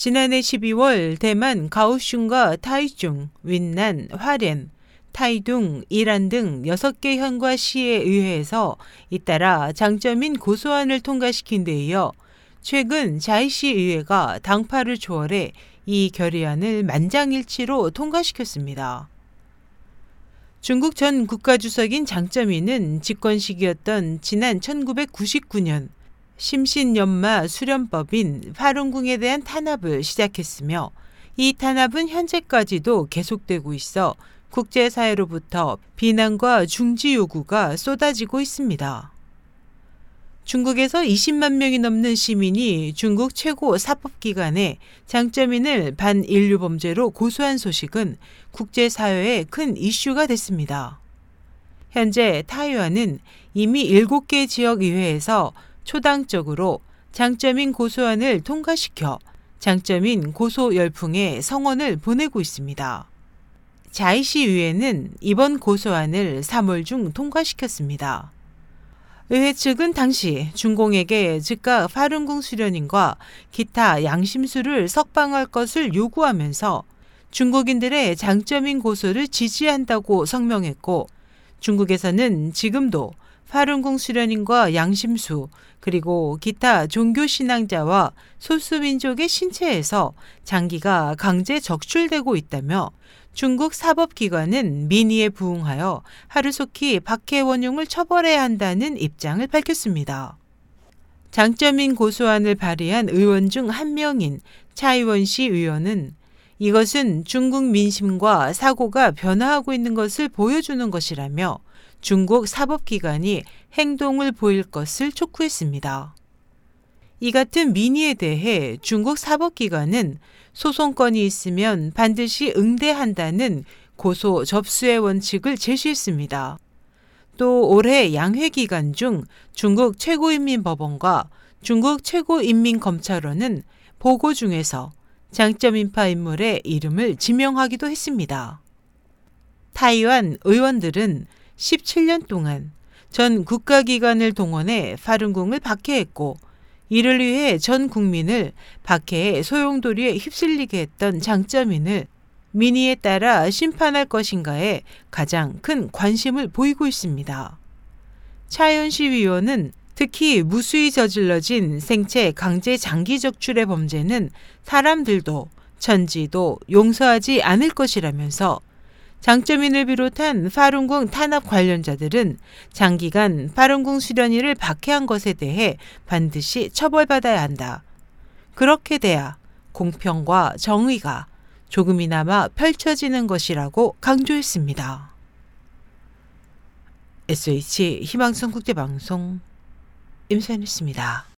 지난해 12월 대만 가오슝과 타이중, 윈난, 화롄, 타이둥, 이란 등 6개 현과 시에 의회에서 잇따라 장점인 고소안을 통과시킨 데 이어 최근 자이시 의회가 당파를 초월해 이 결의안을 만장일치로 통과시켰습니다. 중국 전 국가주석인 장점인은 집권 시기였던 지난 1999년 심신연마 수련법인 파룬궁에 대한 탄압을 시작했으며 이 탄압은 현재까지도 계속되고 있어 국제사회로부터 비난과 중지 요구가 쏟아지고 있습니다. 중국에서 20만 명이 넘는 시민이 중국 최고 사법기관에 장점인을 반인류 범죄로 고소한 소식은 국제사회에 큰 이슈가 됐습니다. 현재 타이완은 이미 7개 지역의회에서 초당적으로 장점인 고소안을 통과시켜 장점인 고소 열풍에 성원을 보내고 있습니다. 자이시 의회는 이번 고소안을 3월 중 통과시켰습니다. 의회 측은 당시 중공에게 즉각 파룬궁 수련인과 기타 양심수를 석방할 것을 요구하면서 중국인들의 장점인 고소를 지지한다고 성명했고 중국에서는 지금도 파룬궁 수련인과 양심수 그리고 기타 종교 신앙자와 소수민족의 신체에서 장기가 강제 적출되고 있다며 중국 사법기관은 민의에 부응하여 하루속히 박해 원흉을 처벌해야 한다는 입장을 밝혔습니다. 장점인 고소안을 발의한 의원 중 한 명인 차이원시 의원은 이것은 중국 민심과 사고가 변화하고 있는 것을 보여주는 것이라며 중국 사법기관이 행동을 보일 것을 촉구했습니다. 이 같은 민의에 대해 중국 사법기관은 소송건이 있으면 반드시 응대한다는 고소 접수의 원칙을 제시했습니다. 또 올해 양회 기간 중 중국 최고인민법원과 중국 최고인민검찰원은 보고 중에서 장점 인파 인물의 이름을 지명하기도 했습니다. 타이완 의원들은 17년 동안 전 국가기관을 동원해 파룬궁을 박해했고 이를 위해 전 국민을 박해의 소용돌이에 휩쓸리게 했던 장점인을 민의에 따라 심판할 것인가에 가장 큰 관심을 보이고 있습니다. 차현 시 위원은 특히 무수히 저질러진 생체 강제 장기 적출의 범죄는 사람들도 천지도 용서하지 않을 것이라면서 장점인을 비롯한 파룬궁 탄압 관련자들은 장기간 파룬궁 수련위를 박해한 것에 대해 반드시 처벌받아야 한다. 그렇게 돼야 공평과 정의가 조금이나마 펼쳐지는 것이라고 강조했습니다. SH 희망성 국제방송 임선했습니다.